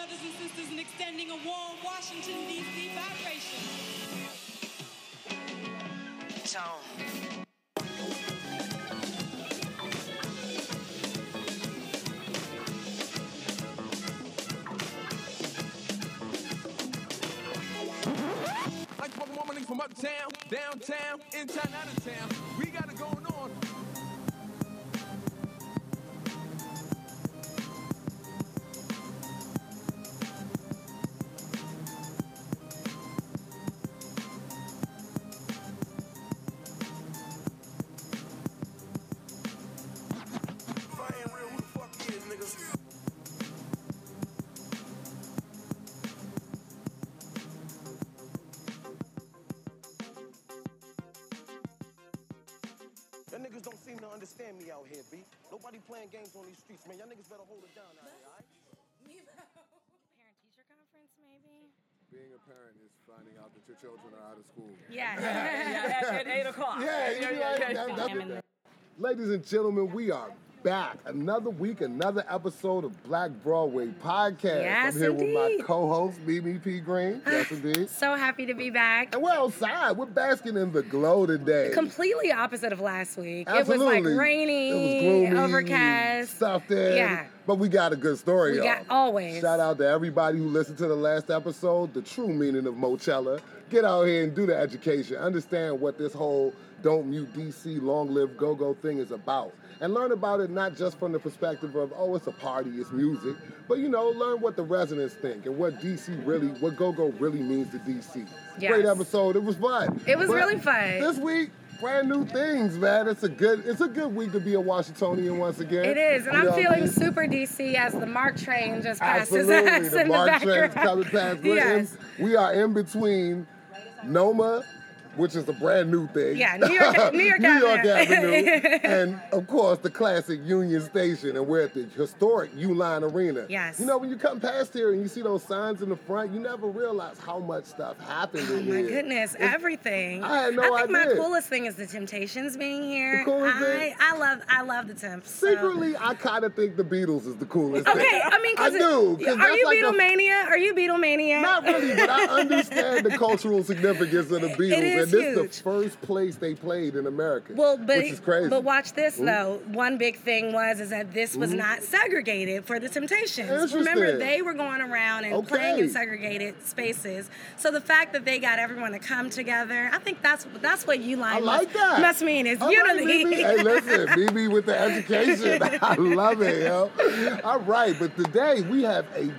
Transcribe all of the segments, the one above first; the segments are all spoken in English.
brothers and sisters, and extending a warm Washington, D.C. vibration. Tone. Like fucking woman from uptown, downtown, in town, out of town. We got it going on. Parent is finding out that your children are out of school. Yes. at, at 8 o'clock. Yeah, you know, that- that's- Ladies and gentlemen, we are back. Another week, another episode of Black Broadway Podcast. Yes, I'm here with my co-host, Mimi P. Green. Ah, yes, indeed. So happy to be back. And we're outside. We're basking in the glow today. Completely opposite of last week. Absolutely. It was like rainy, It was gloomy, overcast. stuffed in. Yeah. But we got a good story, We got always. Shout out to everybody who listened to the last episode, the true meaning of Moechella. Get out here and do the education. Understand what this whole Don't Mute DC Long Live Go Go thing is about. And learn about it not just from the perspective of, oh, it's a party, it's music, but you know, learn what the residents think and what DC really, what Go Go really means to DC. Yes. Great episode. It was fun. It was But really fun. This week, brand new things, man. It's a good, it's a good week to be a Washingtonian once again. It is, and You I'm I feeling mean? super DC as the MARC train just passes Absolutely. us The in MARC the train's background. coming past. Yes. in, we are in between NoMa, which is a brand new thing. Yeah, New York- New York New York Avenue. And of course, the classic Union Station. And we're at the historic Uline Arena. Yes. You know, when you come past here and you see those signs in the front, you never realize how much stuff happened here. Oh my here. goodness, It's- everything. I had no idea. I think my coolest thing is the Temptations being here. I, thing? I love I love the Temps. so- Secretly, I kind of think the Beatles is the coolest thing. Okay, I mean, 'cause I do. Are you like Beatlemania? Are you Beatlemania? Not really, but I understand the cultural significance of the Beatles, and this is the first place they played in America. Well, but which is crazy. but watch this Ooh. though. One big thing was is that this was Mhm. not segregated for the Temptations. Remember, they were going around and playing in segregated spaces. So the fact that they got everyone to come together, I think that's that's what you like. I like. like that. Must mean is right, unity. BB. Hey, listen, BB with the education. I love it, yo. All right, but today we have a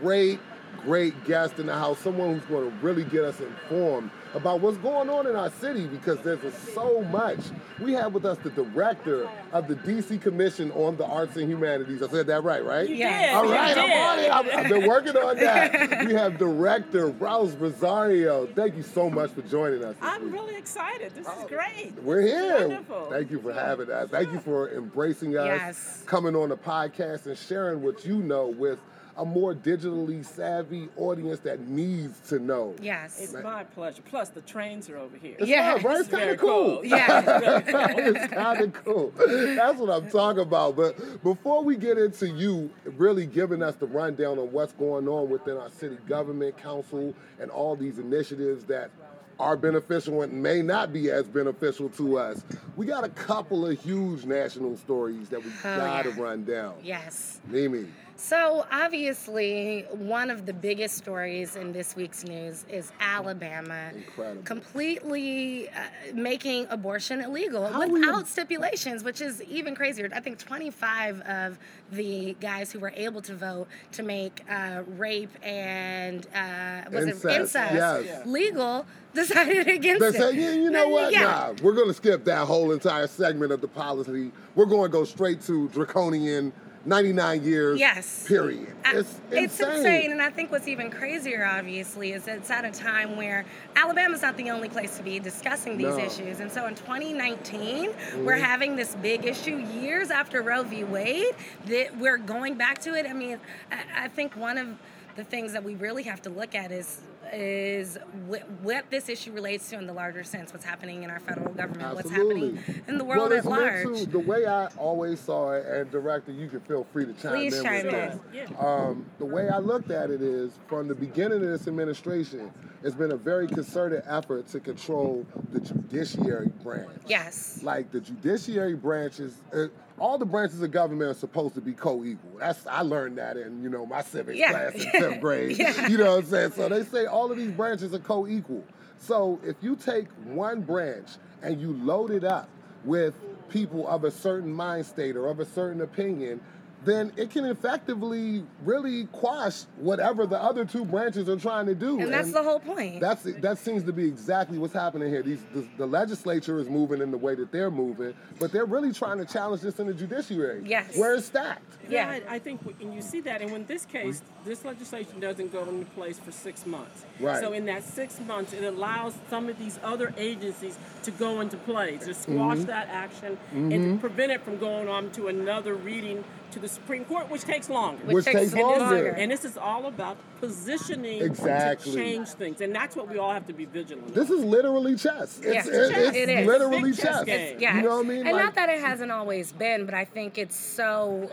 great, great guest in the house. Someone who's going to really get us informed about what's going on in our city because there's so much. We have with us the director of the DC Commission on the Arts and Humanities. I said that right, right? Did. All right. I'm on it. I've, been working on that. we have director Rouse Rosario. Thank you so much for joining us. I'm week. really excited. This is great. We're here. Wonderful. Thank you for having us. Thank you for embracing us, Yes. coming on the podcast and sharing what you know with a more digitally savvy audience that needs to know. yes. It's my pleasure. Plus, the trains are over here. Yeah. fun, right? It's It's kind very of cool. cool. Yeah. It's it's kind of cool. That's what I'm talking about. But before we get into you really giving us the rundown on what's going on within our city government, council, and all these initiatives that are beneficial and may not be as beneficial to us, we got a couple of huge national stories that we Oh, gotta yeah. run down. yes. Mimi. So, obviously, one of the biggest stories in this week's news is Alabama Incredible. completely uh, making abortion illegal How without stipulations, which is even crazier. I think 25 of the guys who were able to vote to make uh, rape and uh, was Incest, it incest yes. legal decided against it. They it. say, yeah, you know what? Yeah. Nah, we're going to skip that whole entire segment of the policy. We're going to go straight to draconian 99 years. Yes. Period. Uh, It's, it's insane. insane, and I think what's even crazier, obviously, is it's at a time where Alabama's not the only place to be discussing these No. issues. And so in 2019, we're having this big issue years after Roe v. Wade that we're going back to it. I mean, I, I think one of the things that we really have to look at is is wh- what this issue relates to in the larger sense. What's happening in our federal government? What's happening in the world well, at it's meant large? To, the way I always saw it, and director, you can feel free to chime Please in chime with in. this. Yeah. Um, the way I looked at it is, from the beginning of this administration, it's been a very concerted effort to control the judiciary branch. Yes. Like the judiciary branches, uh, all the branches of government are supposed to be co-equal. That's I learned that in you know my civics Yeah. class in fifth grade. Yeah. You know what I'm saying? So they say all of these branches are co-equal. So if you take one branch and you load it up with people of a certain mind state or of a certain opinion, then it can effectively really quash whatever the other two branches are trying to do. And that's the whole point. That's that seems to be exactly what's happening here. These the, the legislature is moving in the way that they're moving, but they're really trying to challenge this in the judiciary. Yes. where it's stacked. Yeah. Yeah, I, I think, when you see that, and when this case, this legislation doesn't go into place for six months. Right. So in that six months, it allows some of these other agencies to go into play to squash Mm-hmm. that action and to prevent it from going on to another reading to the Supreme Court, which takes longer. Which Which takes takes a bit longer. And this is all about positioning Exactly. to change things, and that's what we all have to be vigilant. This of. is literally chess. It's, Yeah. it's, Chess. it's It is. literally Big chess chess. game. Yeah. You know what I mean? And Like- not that it hasn't always been, but I think it's so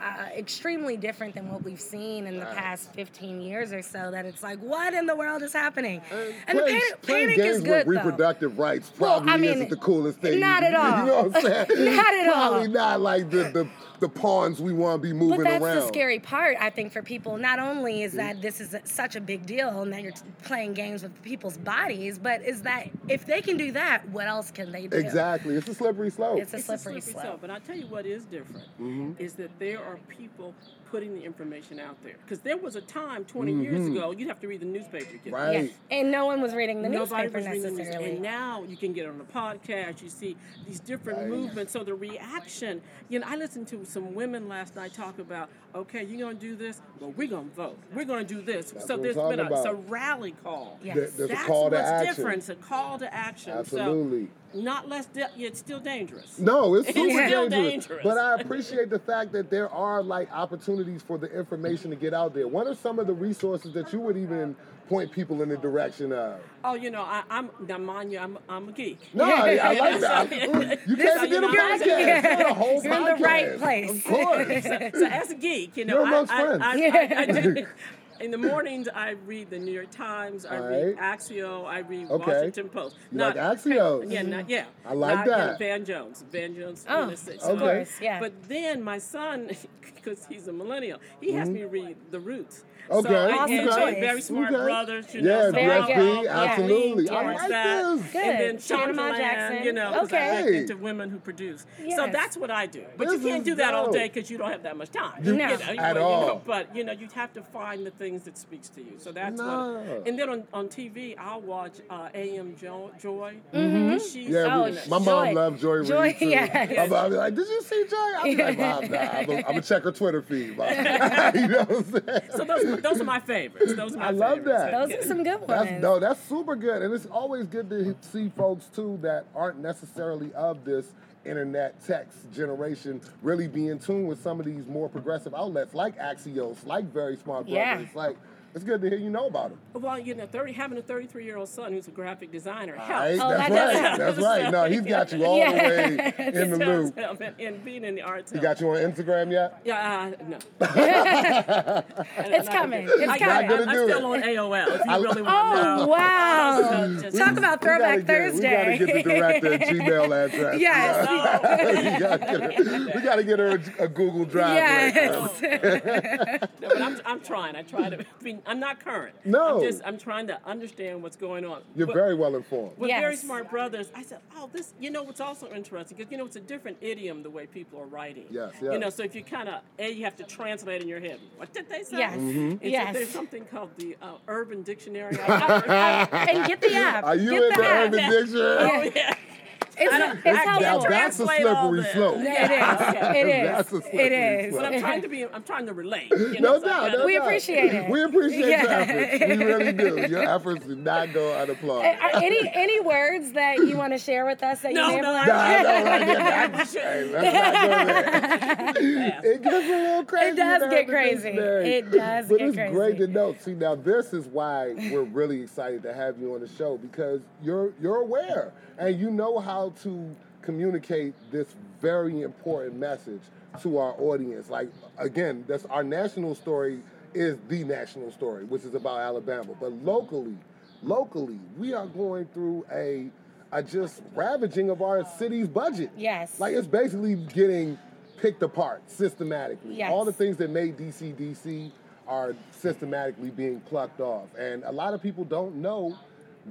uh, extremely different than what we've seen in the past 15 years or so that it's like, what in the world is happening? And the playing, panic, panic games is good, with though. reproductive rights Well, probably I mean, isn't the coolest thing. not at all. You know what I'm saying? Not at all. Probably not like the, the, the pawns we want to be moving But that's around. the scary part, I think, for people. Not only is that this is such a big deal and that you're playing games with people's bodies, but is that if they can do that, what else can they do? Exactly. It's a slippery slope. It's a It's slippery, a slippery slope. slope. But I'll tell you what is different Mm-hmm. is that there are people putting the information out there. Because there was a time 20 years Mm-hmm. ago, you'd have to read the newspaper. to get Right. Yeah. And no one was reading the Nobody newspaper was reading the news. necessarily. And now you can get on a podcast, you see these different Right. movements. So the reaction, you know, I listened to some women last night talk about, okay, you're going to do this? but we're going to vote. We're going to do this. That's so what there's I'm been a, talking it's a rally call. Yes. There- There's That's a call to what's action. different. It's a call to action. Absolutely. So not less, de- it's still dangerous. No, it's super It's still dangerous. dangerous. But I appreciate the fact that there are like opportunities for the information to get out there. What are some of the resources that you would even point people in the direction of? Oh, you know, I, I'm now mind you, I'm, I'm a geek. No, I, I like that. Yeah. You This- can't get a you're- podcast. A whole You're in the right place. Of course. so as a geek, you know, You're I, amongst I, friends. I, I, I do- in the mornings I read the New York Times, I read Alright. Axio, I read Okay. Washington Post. You like Axios? Yeah, not, yeah. I like Not, that. Van Jones, Van Jones. Oh, you know, so- of so- course, yeah. But then my son, because he's a millennial, he has mm-hmm. me read The Roots. Okay, So, I- Awesome choice. very smart Okay. brothers, you Yeah, know. so Very I'll- good. I'll Yeah. absolutely. lean I like that. this. Good. And then Panama Jackson. you know, 'cause I'm Okay. into women who produce. So that's what I do. But This you can't do that all day because you don't have that much time. You- No. know, At you know, all. but you know, you have to find the things that speaks to you. So that's No. what. And then on, on TV, I'll watch uh, AM jo- Joy. Mm-hmm. She's Yeah, Oh, we, my mom Joy. loved Joy, Joy, Reid too. yeah. Be like, "Did you see Joy?" I'll be like, "Mom, nah, I'm gonna check her Twitter feed." Mom. you know what I'm saying? So those, those are my favorites. Those are my I love favorites. that. Those are some good ones. That's no, that's super good, and it's always good to see folks too that aren't necessarily of this internet text generation really be in tune with some of these more progressive outlets like Axios, like Very Smart Yeah. Brothers. Like, it's good to hear you know about him. Well, you know, 30, having a 33 year old son who's a graphic designer helps. right, Oh, that's that right. That's right. No, he's got you all Yeah. the way in the loop. help, and, and being in the arts. He helps. got you on Instagram yet? Yeah, uh, no. It's coming. It's I, coming. I'm, I'm do still it. on AOL. If you I- really want to Oh know. wow! So just- Talk about We gotta Throwback get- Thursday. We gotta get the director Gmail address. Yes. we, gotta get her, we gotta get her a, a Google Drive. right yes. No, but I'm, I'm trying. I try to. Be, I'm not current. No. I'm just. I'm trying to understand what's going on. You're But very well informed. With very smart brothers, I said, "Oh, this. You know, what's also interesting because you know it's a different idiom the way people are writing. Yes, yes. You know, so if you kind of a, you have to translate in your head. What did they say? Yes. Mm-hmm. Mhm. And so Yes. there's something called the uh, Urban Dictionary. I- I- and get the app. Are you get in the app. Urban Dictionary? Oh yeah. It's, I don't- it's I Now that's a all slippery this. slope. It is. It is. That's a slippery is. slope. But I'm trying to be. I'm trying to relate. You No know, so doubt. gotta- No We doubt. appreciate it. We appreciate your efforts. We really do. Your efforts do not go unapplauded. Are uh, any any words that you want to share with us that No, you may no, have I- Nah, I know, right there. We should- Hey, let's not go there. It gets a little crazy. It does get crazy. It does But get crazy. But it's great to know. See, now this is why we're really excited to have you on the show because you're you're aware and you know how to communicate this very important message to our audience. Like again, that's our national story is the national story, which is about Alabama. But locally, locally, we are going through a a just ravaging of our city's budget. Yes. Like it's basically getting picked apart systematically. Yes. All the things that made DC DC are systematically being plucked off. And a lot of people don't know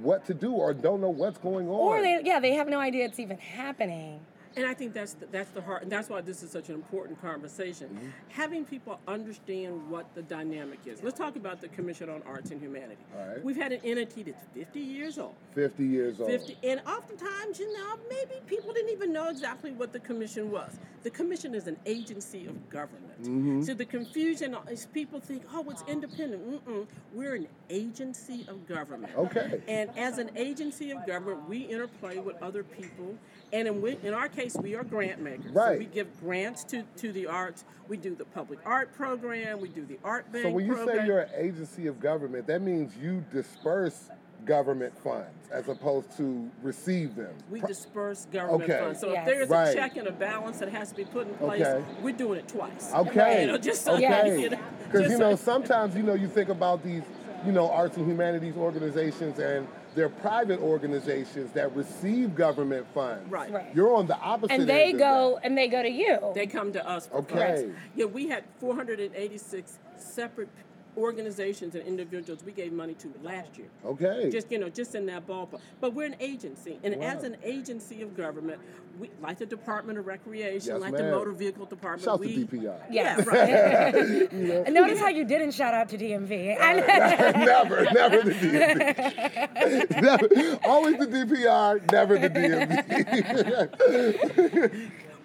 what to do or don't know what's going on. Or they, yeah, they have no idea it's even happening. And I think that's the, that's the heart, and that's why this is such an important conversation. Mm-hmm. Having people understand what the dynamic is. Let's talk about the Commission on Arts and Humanity. All right. We've had an entity that's 50 years old. 50 years old. 50, and oftentimes, you know, maybe people didn't even know exactly what the commission was. The commission is an agency of government. Mm-hmm. So the confusion is people think, oh, it's independent. Mm-mm. We're an agency of government. Okay. And as an agency of government, we interplay with other people. And in, we, in our case, we are grant makers. So Right. we give grants to, to the arts. We do the public art program. We do the art bank So when you program. say you're an agency of government, that means you disperse government funds as opposed to receive them. We disperse government Okay. funds. So Yes. if there's Right. a check and a balance that has to be put in place, Okay. we're doing it twice. Okay. You know, just so okay. you know, Because just you so- know, sometimes you know you think about these, you know, arts and humanities organizations, and they're private organizations that receive government funds. Right. Right. You're on the opposite. And they end of go and they go to you. They come to us. Okay. funds. Yeah, we had 486 separate organizations and individuals we gave money to last year. Okay. Just you know, just in that ballpark. But we're an agency, and as an agency of government, we like the Department of Recreation, Yes, like ma'am. the Motor Vehicle Department. Shout we, to DPR. Yeah. right. And notice how you didn't shout out to DMV. never, never the DMV. never, always the DPR, never the DMV.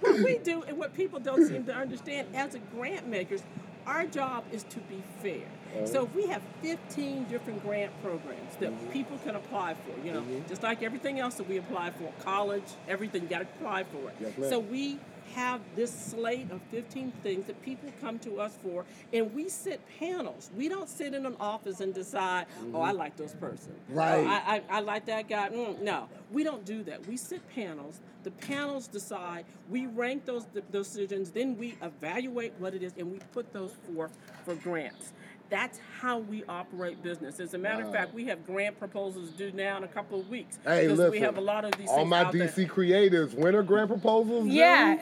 what we do and what people don't seem to understand as a grant makers, our job is to be fair. So if we have 15 different grant programs that Mm-hmm. people can apply for, you know, just like everything else that we apply for, college, everything, you got to apply for it. Yes, so we have this slate of 15 things that people come to us for, and we sit panels. We don't sit in an office and decide, oh, I like those person. Oh, Right. I, I, I like that guy. Mm, no, we don't do that. We sit panels. The panels decide. We rank those d- decisions. Then we evaluate what it is, and we put those forth for grants. That's how we operate business. As a matter of fact, we have grant proposals due now in a couple of weeks. Hey, because listen. we have a lot of these All things my out there. DC creators, winter grant proposals. due? yeah.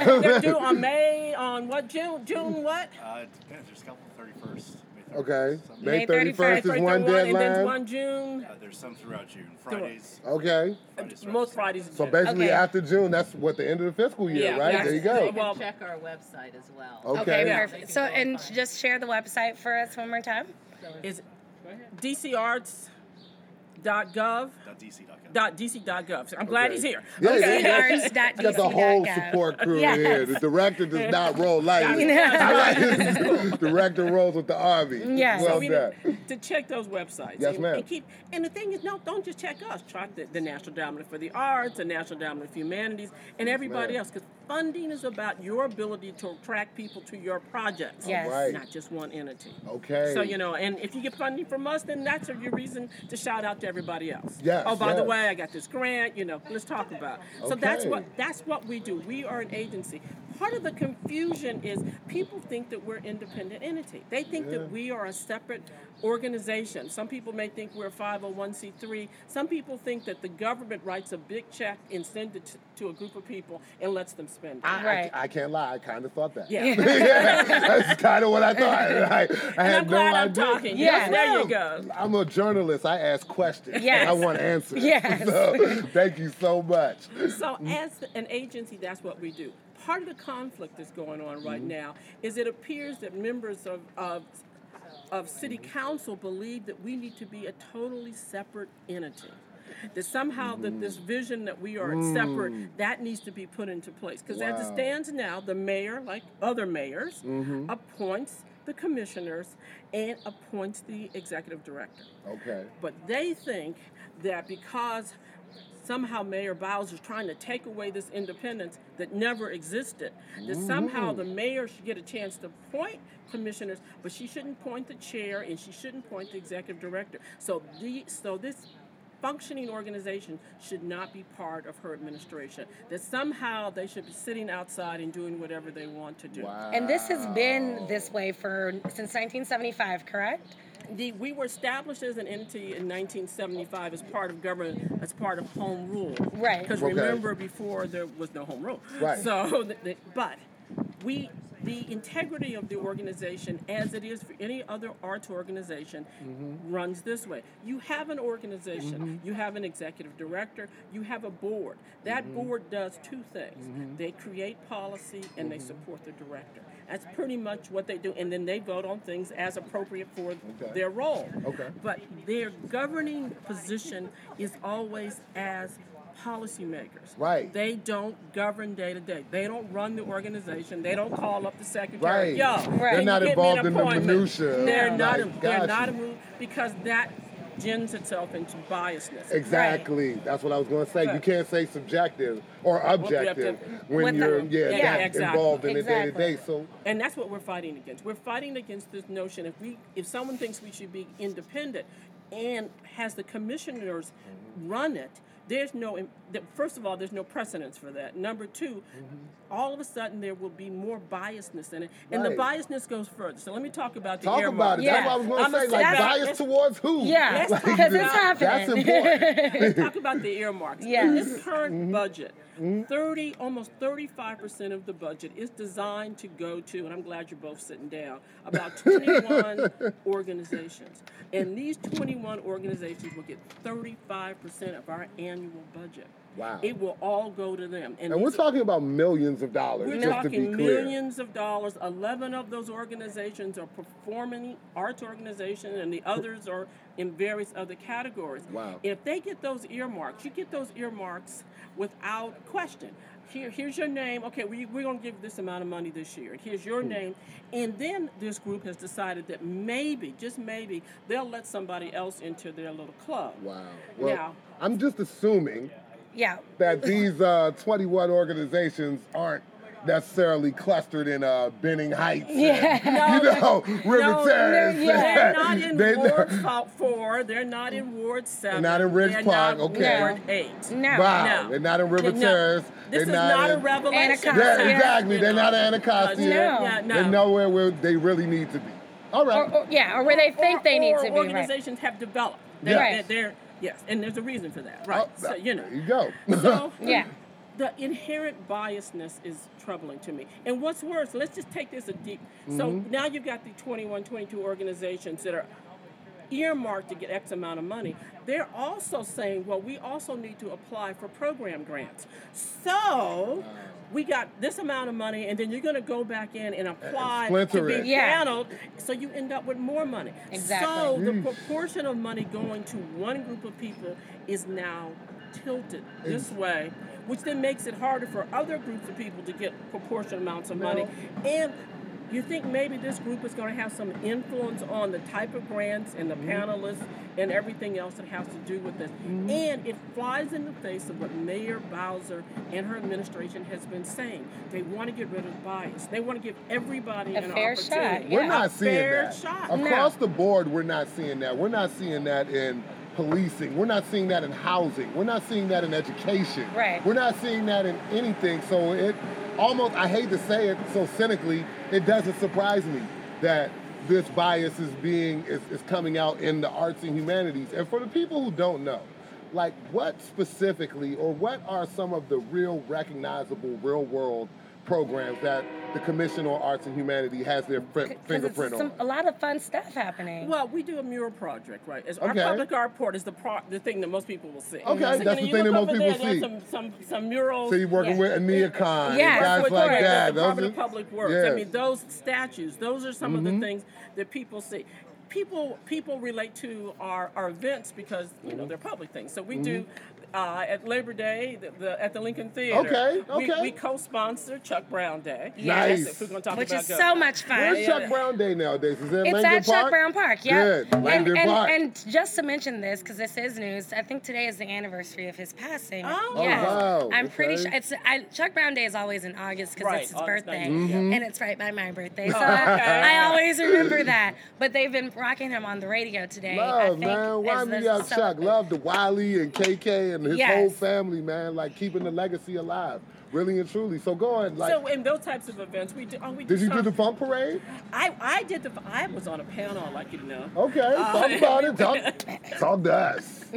They're due on May, on what, June? June what? Uh, it depends. There's a couple 31st. 31st, Okay. some- May May 31st 31st, is one 31, And then one June. Uh, there's some throughout June. Fridays. Okay. Fridays throughout Most the Fridays. So basically, Okay. after June, that's what the end of the fiscal year, Yeah, right? yeah. There you They go. can Well- check our website as well. Okay. Okay, Yeah. perfect. So, and just share the website for us one more time. is dcarts.gov. DC.gov. Dot DC.gov. I'm glad Okay. he's here. Yeah, okay. yeah, Arts.dc.gov. Got the whole support crew Yes. here. The director does not roll light. director rolls with the RV. Yes. Well So we done. need to check those websites. Yes, and, ma'am. And, keep, and the thing is, no, don't just check us. Try the, the National Endowment for the Arts, the National Endowment for Humanities, and everybody ma'am. else. Because funding is about your ability to attract people to your projects. Yes. Right. Not just one entity. Okay. So, you know, and if you get funding from us, then that's your reason to shout out to everybody else. Yes, Oh, by the way, I got this grant, you know, let's talk about it. So that's what that's what we do. We are an agency. Part of the confusion is people think that we're independent entity. They think that we are a separate organization. Some people may think we're a 501c3. Some people think that the government writes a big check and sends it to, to a group of people and lets them spend it. I, Right. I, I can't lie. I kind of thought that. Yeah. Yeah, that's kind of what I thought. I, I And had I'm no glad I'm idea. talking. Yes, Yes, there you go. I'm a journalist. I ask questions. Yes. I want answers. Yes. So, thank you so much. So, as an agency, that's what we do. Part of the conflict that's going on right mm-hmm. now is it appears that members of, of of city council believe that we need to be a totally separate entity. That somehow that this vision that we are separate, that needs to be put into place. Because as it stands now, the mayor, like other mayors, Mm-hmm. appoints the commissioners and appoints the executive director. Okay. But they think that because somehow Mayor Bowser is trying to take away this independence that never existed, that somehow mm-hmm. the mayor should get a chance to appoint commissioners, but she shouldn't appoint the chair and she shouldn't appoint the executive director. So the so this functioning organization should not be part of her administration. That somehow they should be sitting outside and doing whatever they want to do. Wow. And this has been this way for since 1975, correct? The, we were established as an entity in 1975 as part of government, as part of home rule. Right. Because Okay. remember, before there was no home rule. Right. So, the, the, but we, the integrity of the organization, as it is for any other arts organization, Mm-hmm. runs this way. You have an organization, you have an executive director, you have a board. That Mm-hmm. board does two things. They create policy and they support the director. That's pretty much what they do, and then they vote on things as appropriate for Okay. their role. Okay. But their governing position is always as policymakers. Right. They don't govern day to day. They don't run the organization. They don't call up the secretary. Right. Yo, They're you not involved in the appointment?" minutia. They're Yeah. not. Like, they're not a because that gins itself into biasness. Exactly. That's what I was going to say. You can't say subjective or objective when With you're the- yeah, yeah, exactly. involved in the day to day. So And that's what we're fighting against. We're fighting against this notion if we if someone thinks we should be independent and has the commissioners run it, there's no first of all there's no precedence for that. Number 2 mm-hmm. all of a sudden there will be more biasness in it. And the biasness goes further. So let me talk about the earmarks. talk earmark. about it. Yeah. That's what I was going I'ma say. say Like bias towards who? Yeah, Let's Like, because it's about- That's important. Let's talk about the earmarks. In Yes. this current mm-hmm. budget, mm-hmm. 30, almost 35% of the budget is designed to go to, and I'm glad you're both sitting down, about 21 organizations. And these 21 organizations will get 35% of our annual budget. Wow. It will all go to them. And we're these- talking about millions of dollars, we're just to be talking millions of dollars. Eleven of those organizations are performing arts organizations, and the others are in various other categories. Wow. If they get those earmarks, you get those earmarks without question. Here, here's your name. Okay, we, we're going to give this amount of money this year. Here's your Hmm. name. And then this group has decided that maybe, just maybe, they'll let somebody else into their little club. Wow. Well, Now- I'm just assuming Yeah. that these uh, 21 organizations aren't necessarily clustered in uh, Benning Heights. and, Yeah. you know, River No, Terrace. yeah. They're not in They- Ward fo- Four. They're not in Ward Seven. not in Ridge they're Park, Not okay. Ward Eight. No. Wow. No. They're not in River No. Terrace. This They're is not, a in- revelation. Anacostia. Yeah, Yeah. exactly. You They're know. not Anacostia. No. Yeah, no. They're nowhere where they really need to be. All right. Or, or- yeah, or where they think Or- they need or to be. Right. Organizations have developed. They're, Yeah. They're, they're- yes, and there's a reason for that, right? Oh, so you know. There you go. So Yeah. the inherent biasness is troubling to me. And what's worse, let's just take this a deep. So Mm-hmm. now you've got the 21, 22 organizations that are earmarked to get X amount of money. They're also saying, well, we also need to apply for program grants. So we got this amount of money, and then you're going to go back in and apply to be it. Yeah. so you end up with more money. Exactly. So the proportion of money going to one group of people is now tilted this way, which then makes it harder for other groups of people to get proportional amounts of money. And you think maybe this group is going to have some influence on the type of grants and the mm-hmm. panelists and everything else that has to do with this. Mm-hmm. And it flies in the face of what Mayor Bowser and her administration has been saying. They want to get rid of bias. They want to give everybody A an fair opportunity. shot, We're not A seeing fair that. shot. Across No. the board, we're not seeing that. We're not seeing that in policing. We're not seeing that in housing. We're not seeing that in education. Right. We're not seeing that in anything. So it almost, I hate to say it so cynically, it doesn't surprise me that this bias is being is, is coming out in the arts and humanities. And for the people who don't know, like what specifically or what are some of the real recognizable real world programs that the Commission on Arts and Humanity has their fr- Because fingerprint it's some, on? a lot of fun stuff happening. Well, we do a mural project, right? As Okay. Our public art report is the pro- the thing that most people will see. Okay, So, that's you know, the thing that most people there, see. Some, some, some murals. So you're working Yeah. with Aniekan Yes, and guys with like that. The Those Department are- of Public Works. Yes. Mm-hmm. I mean, those statues, those are some of the things that people see. People people relate to our, our events because you Mm-hmm. know they're public things. So we do uh, at Labor Day the, the, at the Lincoln Theater. Okay, We, okay. we co-sponsor Chuck Brown Day. Nice. Yes, if we're going to talk Which about is go-go. so much fun. Where's Yeah. Chuck Brown Day nowadays? Is it It's Langdon at Park? Chuck Brown Park, yeah. Good. And, and, Park. and just to mention this, because this is news, I think today is the anniversary of his passing. Oh. Oh, wow. I'm pretty sure it's I, Chuck Brown Day is always in August because Right, it's his August birthday, 19th, yeah. and it's right by my birthday, so okay. I, I always remember that. But they've been rocking him on the radio today. Love, man. Why me out Chuck? Love to Wiley and KK and his Yes. whole family, man. Like keeping the legacy alive, really and truly. So go on. Like, so in those types of events, we do. Oh, we did you do the funk parade? I I did the. I was on a panel. Like you to know. Okay, Uh, talk about it. Talk, talk to us.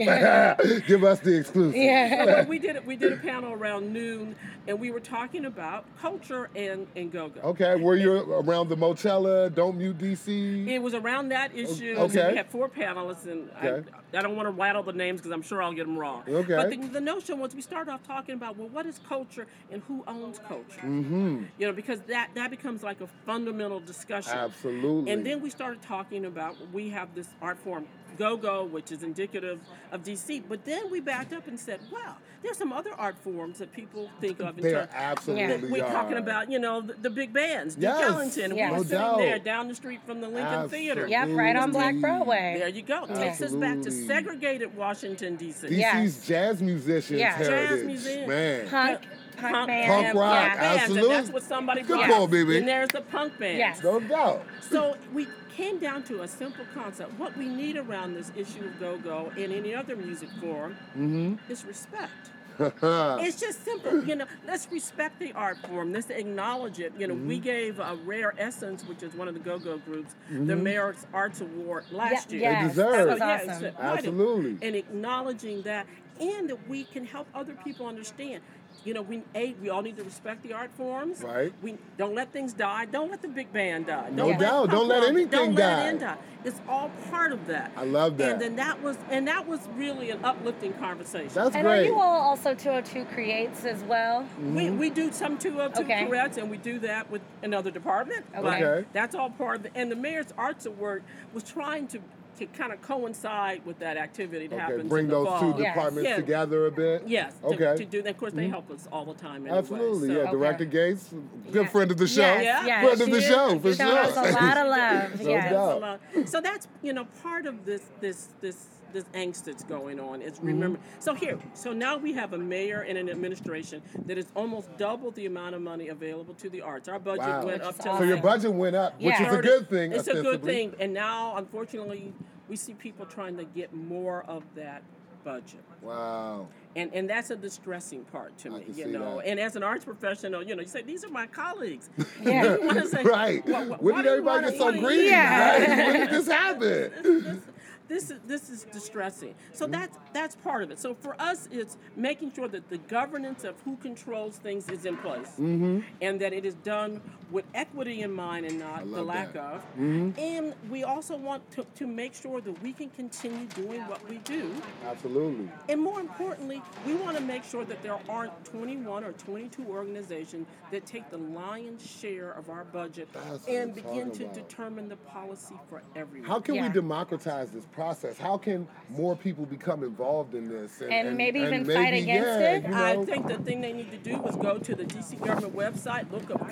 Give us the exclusive. Yeah. well, we did we did a panel around noon, and we were talking about culture and and go-go. Okay, were you around the Moechella? Don't mute DC. It was around that issue. Okay. We had four panelists, and Okay. I, I don't want to rattle the names because I'm sure I'll get them wrong. Okay. But the, the notion was we started off talking about well, what is culture and who owns culture? Mm-hmm. You know, because that that becomes like a fundamental discussion. Absolutely. And then we started talking about we have this art form go-go, which is indicative of DC. But then we backed up and said, wow, there's some other art forms that people think of in They terms. absolutely We're are. talking about, you know, the, the big bands, Duke Yes, Ellington. Yes. We no were sitting doubt. there down the street from the Lincoln Theater. Yep, right on Black Absolutely. Broadway. There you go. Takes us back to Absolutely. segregated Washington, D.C. DC's Yes. jazz musicians Yeah. Jazz heritage, museum. man. Punk, punk, Punk- band. Punk rock, yeah. absolutely. And that's what somebody Good brought. call, baby. And there's the punk band. Yes. No doubt. So we came down to a simple concept. What we need around this issue of go-go and any other music form Mm-hmm. is respect. It's just simple, you know. Let's respect the art form. Let's acknowledge it. You know, we gave a Rare Essence, which is one of the go-go groups, the Mayor's Arts Award last Yeah, year. yes, deserve that it. was So, yeah, awesome. Absolutely. And acknowledging that, and that we can help other people understand. You know, we a we all need to respect the art forms. Right. We don't let things die. Don't let the big band die. Don't No let doubt. Don't let anything don't die. Let it die. It's all part of that. I love that. And then that was and that was really an uplifting conversation. That's And great. are you all also 202 Creates as well? We, mm-hmm. we do some 202 Okay. Tourette's and we do that with another department. Okay. but Okay. That's all part of the, and the Mayor's Arts Award was trying to, to kind of coincide with that activity that okay, happens bring in the those fall. two Yes. departments Yeah. together a bit. Yes, to, Okay. to do that. Of course, they help us all the time anyway. Absolutely, so- yeah. Okay. Director Gates, good Yeah. friend of the show. Yes, Yeah. yes. Friend of she the is. show, for sure. us a lot of love. No yes. doubt. So, that's you know part of this this this this angst that's going on Mm-hmm. is remember. So here, so now we have a mayor and an administration that is almost double the amount of money available to the arts. Our budget Wow. went Which up is to So your budget went up, which Yeah. is a good thing. It's a good thing, and now unfortunately we see people trying to get more of that budget. Wow. And, and that's a distressing part to me, you know. that. And as an arts professional, you know, you say these are my colleagues. Yeah. Say, right. "Why- why- when did everybody get so eat?" greedy? Yeah. Right? When did this happen? this is this is distressing. So Mm-hmm. that's that's part of it. So for us, it's making sure that the governance of who controls things is in place, Mm-hmm. and that it is done with equity in mind and not the lack that. of. Mm-hmm. And we also want to, to make sure that we can continue doing what we do. Absolutely. And more importantly, we want to make sure that there aren't 21 or 22 organizations that take the lion's share of our budget That's and begin to about. determine the policy for everyone. How can we democratize this process? How can more people become involved in this? And maybe even fight against yeah, it? You I think the thing they need to do is go to the DC government website, look up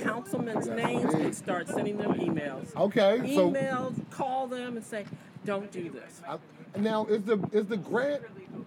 councilmen's names, and start sending them emails. Okay, so Emails, call them and say, don't do this. I, now is the is the grant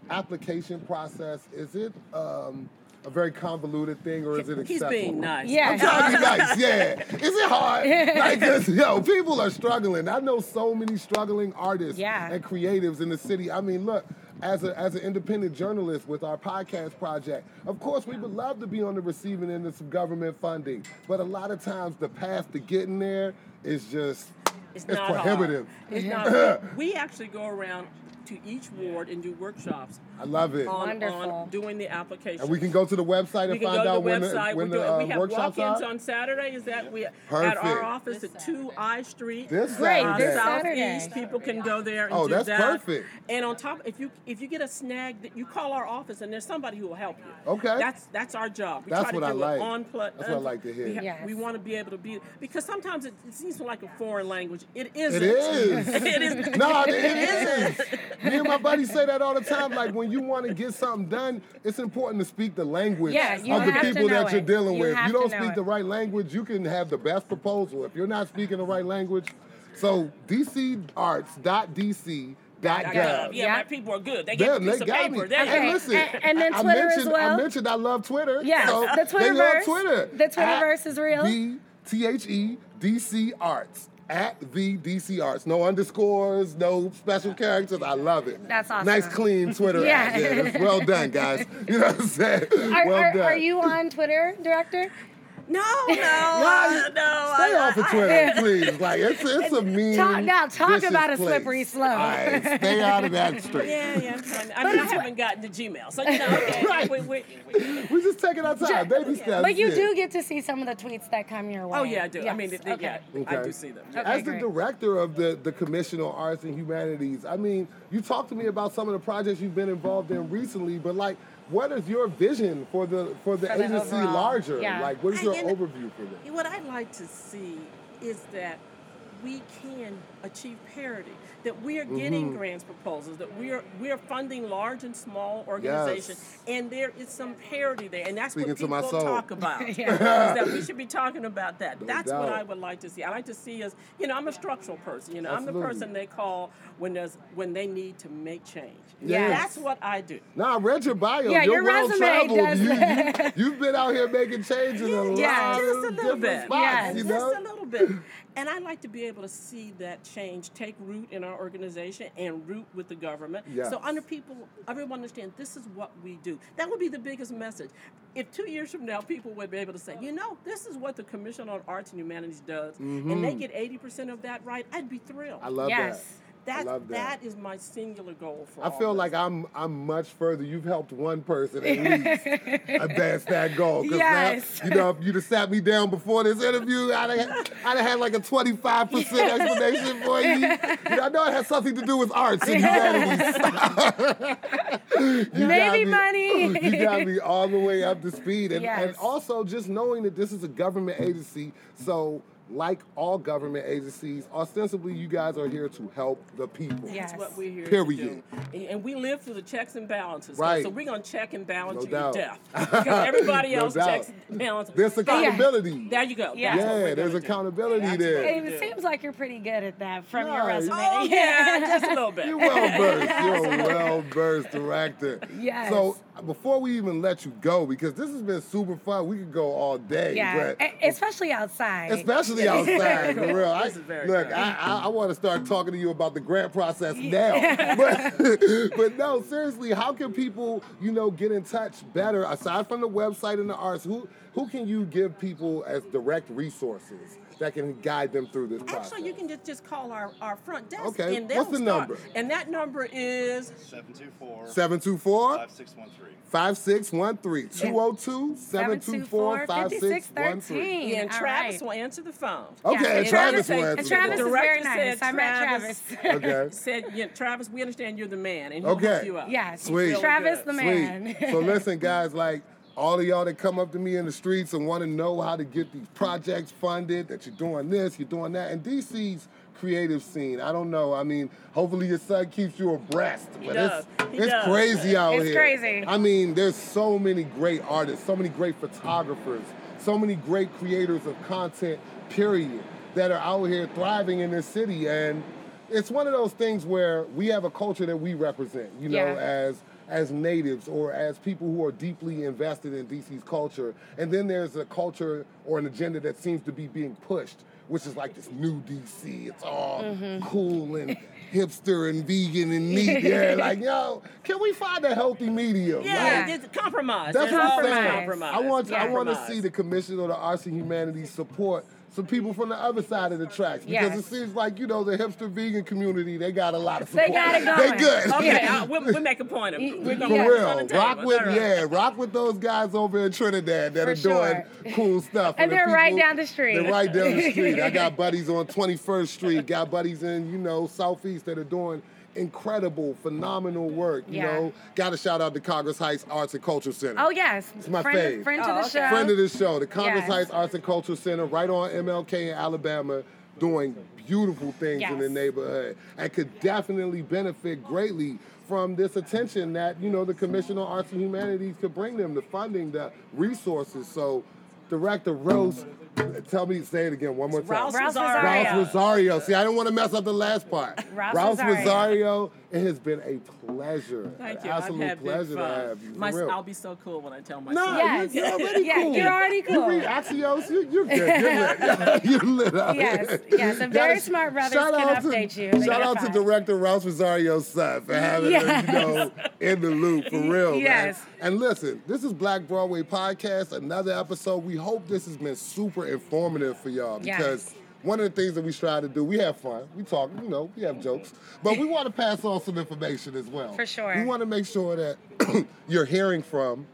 application process is it um, a very convoluted thing or is it He's accessible? being nice. Yeah. I'm trying to be nice, yeah. Is it hard? Like, 'cause, yo, people are struggling. I know so many struggling artists Yeah. and creatives in the city. I mean, look, as a as an independent journalist with our podcast project, of course, we would love to be on the receiving end of some government funding, but a lot of times the path to getting there is just It's, it's not prohibitive. Hard. It's not. we actually go around to each ward and do workshops I love it. on, Wonderful. on doing the application. And we can go to the website and We can find go to out the when website. the, when We're the doing, we uh, have workshops walk-ins are. on Saturday. Is that we at our office This at Two I Street? This Great, Saturday. this Southeast. Saturday. People can go there and Oh, do that's that. perfect. And on top, if you if you get a snag, that you call our office and there's somebody who will help you. Okay. That's that's our job. We That's try to what I do like. It on pla- That's what I like to hear. We, ha- Yes. we want to be able to be because sometimes it, it seems like a foreign language. It isn't. It is. it is. no, it is. Me and my buddy say that all the time. Like when you want to get something done, it's important to speak the language Yeah, of the people know that you're dealing You with. have You don't speak it. the right language, you can have the best proposal. If you're not speaking the right language, so dcarts.dc.gov. Yeah, Gov. yeah, my people are good. They Damn, get a they piece of got paper. me. Okay. And listen, And- and then I Twitter as well. I mentioned I love Twitter. Yes, so the they love Twitter. The Twitterverse is real. The T H E D C Arts. At the DC Arts. No underscores, no special characters. I love it. That's awesome. Nice, clean Twitter. Yeah. well done, guys. You know what I'm saying? Are, well are, done. are you on Twitter, director? No, no, Nah, uh, no. Stay I- off of I- Twitter, please. Like it's it's a mean. Talk- now talk about a place. slippery slope. All right, stay out of that street. Yeah, yeah. I'm trying. I mean, I haven't gotten to Gmail, so you know. Okay, Right. we, we, we, We're just taking our time, baby steps. But you do get to see some of the tweets that come your way. oh yeah, I do. I mean, they, they- okay. yeah, I do see them. Okay, As the great. director of the, the Commission on Arts and Humanities, I mean, you talked to me about some of the projects you've been involved in recently, but like, what is your vision for the for the For agency overall, larger? yeah. Like, what is I- your you overview for this? What I'd like to see is that we can achieve parity. That we are getting Mm-hmm. grants proposals. That we are we are funding large and small organizations, and there is some parity there, and that's Speaking what to my people soul. talk about. Yeah. is that we should be talking about that. No that's what. I would like to see. I like to see us. You know, I'm a structural person. You know, I'm the person they call when there's when they need to make change. Yeah, That's what I do. Now, I read your bio. Yeah, You're your well resume traveled. does You, that. you, have been out here making changes in a Yes. lot Just a of little different bit. spots, Yes. you Just a little bit. And I'd like to be able to see that change take root in our organization and root with the government. Yes. So under people, everyone understand this is what we do. That would be the biggest message. If two years from now people would be able to say, you know, this is what the Commission on Arts and Humanities does, and they get 80% of that right, I'd be thrilled. Mm-hmm. I love Yes. that. That, that. that is my singular goal for I feel like I'm I'm much further. You've helped one person at least advance that goal. 'Cause now, you know, if you'd have sat me down before this interview, I'd have, I'd have had like a 25% explanation for you. you know, I know it has something to do with arts and humanities. You Maybe me- money. you got me all the way up to speed. And, and also just knowing that this is a government agency, so like all government agencies, ostensibly you guys are here to help the people. Yes. That's what we're here Period. to do. And, and we live through the checks and balances. Right. So we're going to check and balance No you doubt. to death. Because everybody No else doubt. checks and balances. There's accountability. There you go. Yeah. Yeah, there's accountability That's there. It seems like you're pretty good at that from your resume. Oh, yeah, just a little bit. You're well versed. You're a well versed director. Yes. So before we even let you go, because this has been super fun, we could go all day. Yeah, but- especially outside. Especially outside, for real. I, is very look, good. I, I, I want to start talking to you about the grant process now. but, but no, seriously, how can people, you know, get in touch better aside from the website and the arts? Who who can you give people as direct resources that can guide them through this process? Actually, you can just, just call our, our front desk. Okay. And What's the start. number? And that number is 724 724 5613. 5613 202 724 5613. yeah, and Travis right. will answer the phone. Okay, Yeah, and and Travis Travis- will and answer And the Travis is very nice. I met Travis- Travis. Okay. Said, yeah, Travis, we understand you're the man, and he'll Okay. hook you up. yes. Sweet. Travis good. the man. Sweet. So listen, guys, like all of y'all that come up to me in the streets and want to know how to get these projects funded, that you're doing this, you're doing that, and DC's creative scene. I don't know. I mean, hopefully your son keeps you abreast. He but does. it's He it's does. crazy out It's here. It's crazy. I mean, there's so many great artists, so many great photographers, so many great creators of content, period, that are out here thriving in this city. And it's one of those things where we have a culture that we represent, you know, Yeah. as as natives or as people who are deeply invested in DC's culture. And then there's a culture or an agenda that seems to be being pushed, which is like this new DC. It's all Mm-hmm. cool and hipster and vegan and neat. Yeah, like, yo, can we find a healthy medium? Yeah, Like, it's compromise. that's There's what I'm always saying. compromise. I want I want to see the Commission on the Arts and Humanities support some people from the other side of the tracks because Yes. it seems like you know the hipster vegan community they got a lot of support. They support. got it They good. Okay, I, uh, we'll, we'll make a point of it. We're For gonna put real, the rock with All right. yeah, rock with those guys over in Trinidad that For are doing cool stuff. And the they're right people- down the street. They're right down the street. I got buddies on 21st Street, got buddies in you know Southeast that are doing incredible, phenomenal work. You Yeah. know, got to shout out to Congress Heights Arts and Culture Center. Oh yes, It's my friend, fave. friend to Oh, the okay. show. Friend of the show, the Congress Yes. Heights Arts and Culture Center, right on MLK in Alabama, doing beautiful things in the neighborhood, and could definitely benefit greatly from this attention that you know the Commission on Arts and Humanities could bring them, the funding, the resources. So, Director Rose, tell me, say it again one more time. Ralph Rosario. Rosario. See, I don't want to mess up the last part. Ralph Ralph Rosario. Rosario. It has been a pleasure, Thank an you. I've absolute had big pleasure to fun. have you. My. I'll be so cool when I tell my No, son. Yes. you, you're already Yeah, cool. you're already You cool. read Axios, you, you're good. You're lit. you're lit up. Yes, yes, and very smart brothers shout can out to, update you. They Shout out to five. director Ralph Rosario's son for having Yes. him, you know, in the loop for real, Yes. man. And listen, this is Black Broadway Podcast, another episode. We hope this has been super informative for y'all because Yes. One of the things that we strive to do, we have fun, we talk, you know, we have jokes, but we want to pass on some information as well. For sure. We want to make sure that you're hearing from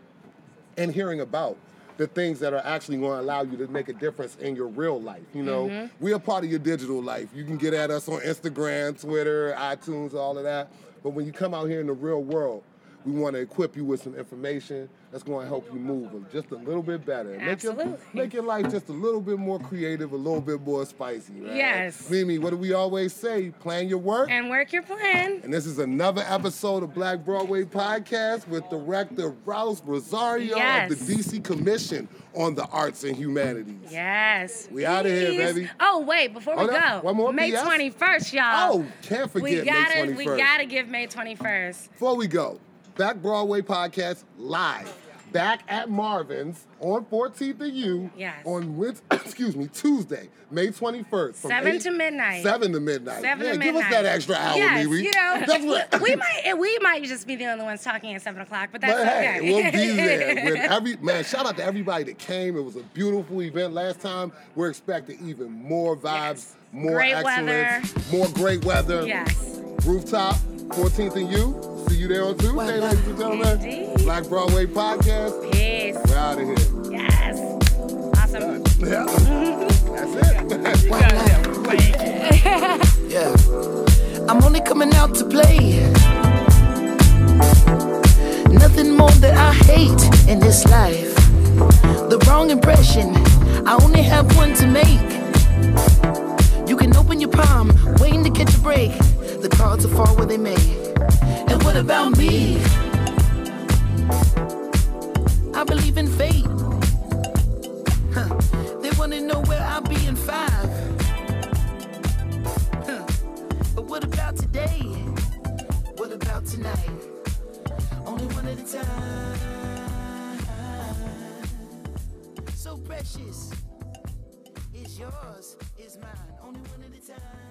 and hearing about the things that are actually going to allow you to make a difference in your real life. You know, Mm-hmm. we are part of your digital life. You can get at us on Instagram, Twitter, iTunes, all of that. But when you come out here in the real world, we want to equip you with some information that's going to help you move just a little bit better. Make your, Absolutely. make your life just a little bit more creative, a little bit more spicy. Right? Yes. Mimi, what do we always say? Plan your work. And work your plan. And this is another episode of Black Broadway Podcast with director Rouse Rosario Yes. of the DC Commission on the Arts and Humanities. Yes. We out of here, baby. Oh wait, before we Oh, no. go, One more May PS? twenty first, y'all. Oh, can't we forget gotta, May 21st. we gotta give May twenty first. Before we go, Black Broadway Podcast live. Oh, Back at Marvin's on 14th of U Yes. on Wed- excuse me Tuesday, May 21st. from Seven to midnight. Seven to midnight. Seven yeah, to give midnight. us that extra hour, yes, Mimi. you know, That's what we might eh, we might just be the only ones talking at seven o'clock, but that's But hey, okay. we'll be there. With every man, shout out to everybody that came. It was a beautiful event last time. We're expecting even more vibes, Yes. more Great excellence, more great weather. yes. Rooftop, 14th and U. See you there on Tuesday, ladies and gentlemen. Indeed. Black Broadway Podcast. Peace. We're out of here. Yes. Awesome. Yeah. That's it. Yeah. I'm only coming out to play. Nothing more that I hate in this life. The wrong impression, I only have one to make. You can open your palm, waiting to catch a break. The cards will fall where they may. What about me? I believe in fate. Huh. They wanna know where I'll be in five. Huh. But what about today? What about tonight? Only one at a time. So precious. It's yours, it's mine. Only one at a time.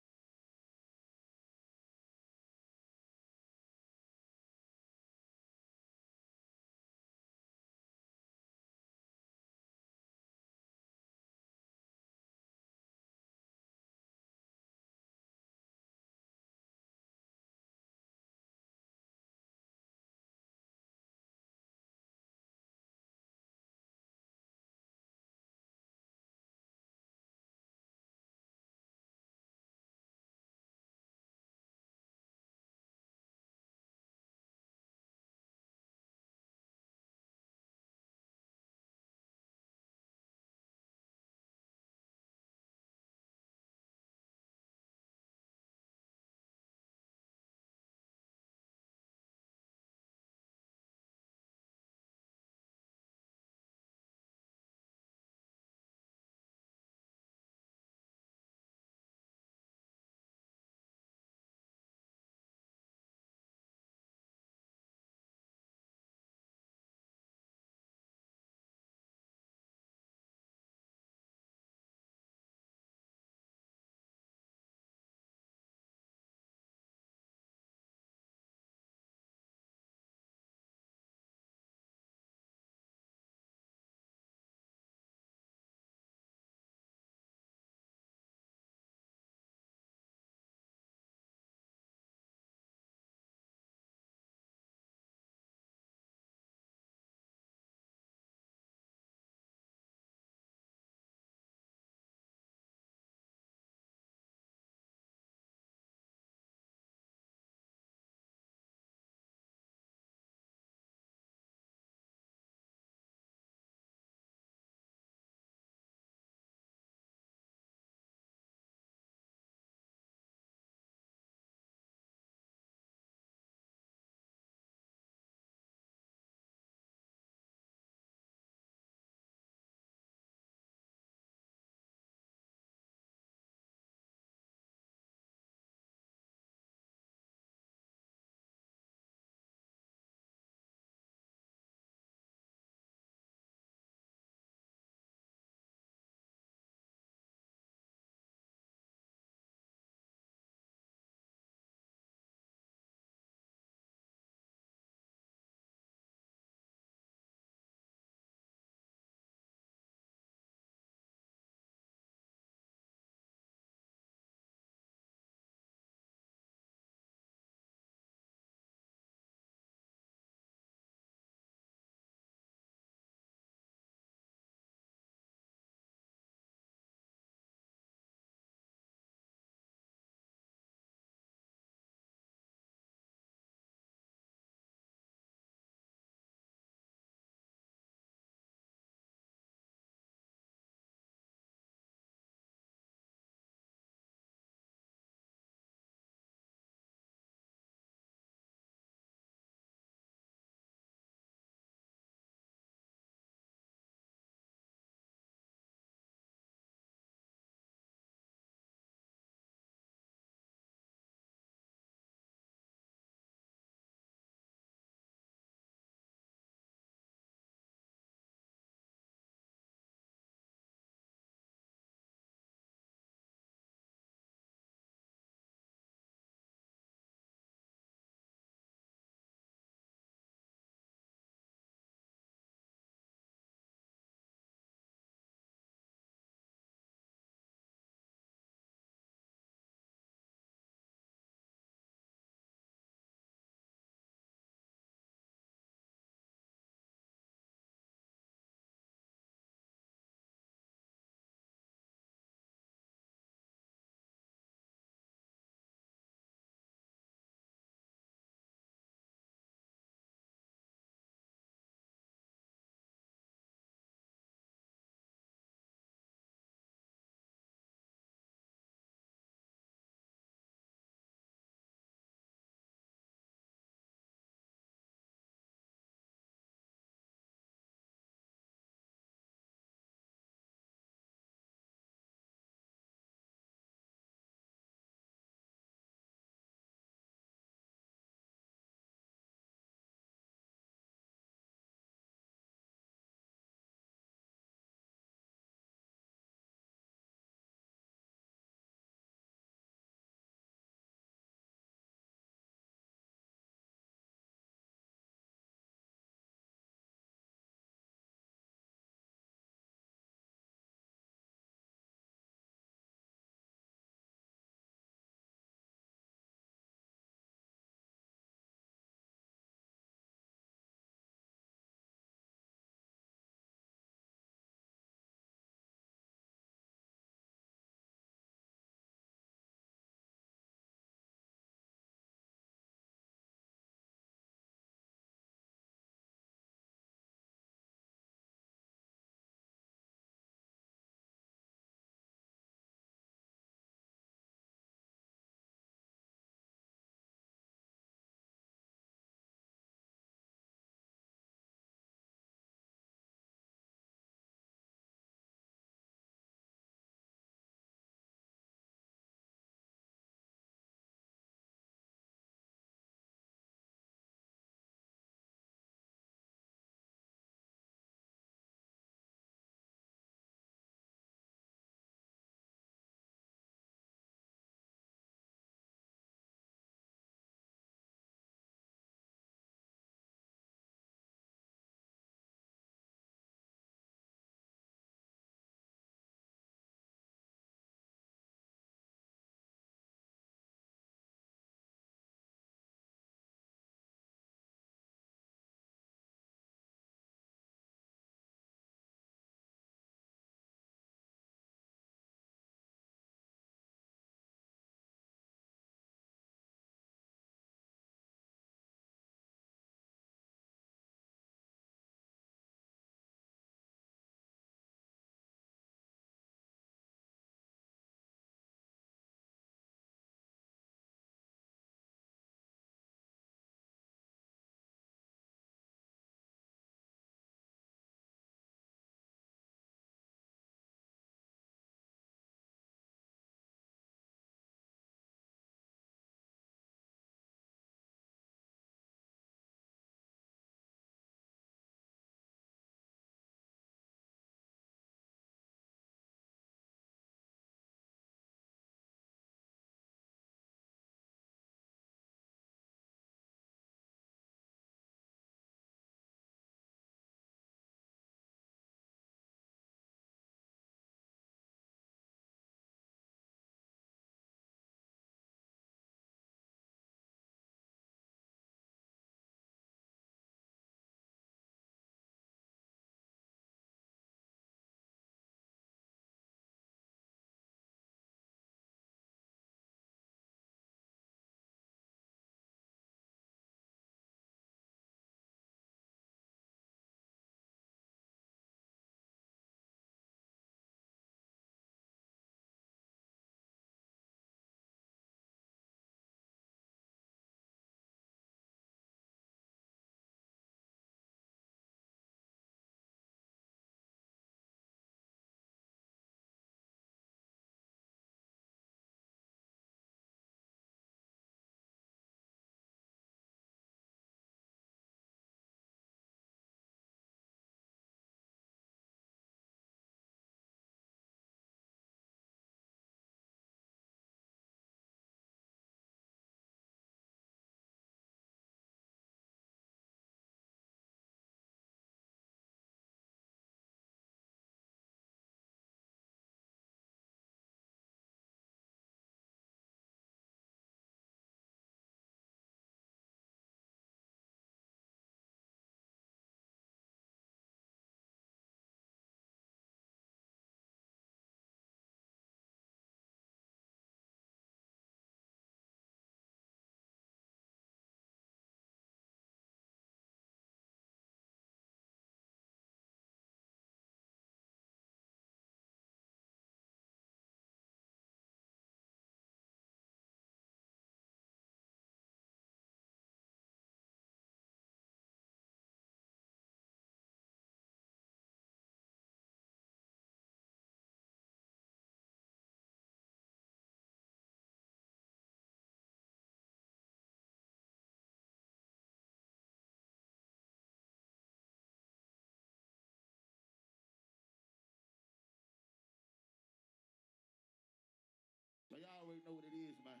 Already know what it is, man.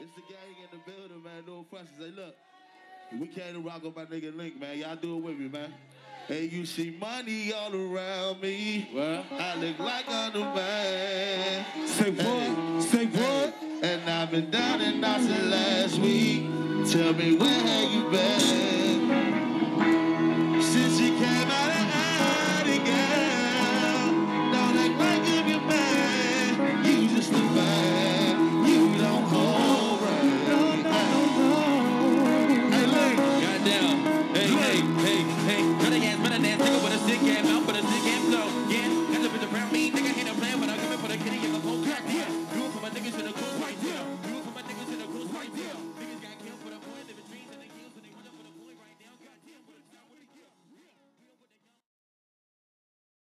It's the gang in the building, man. No fussing. Say, look, we came to rock with my nigga Link, man. Y'all do it with me, man. Hey, you see money all around me. Well, I look like I'm the man. Say what? Say what? And I've been down and out since last week. Tell me where have you been?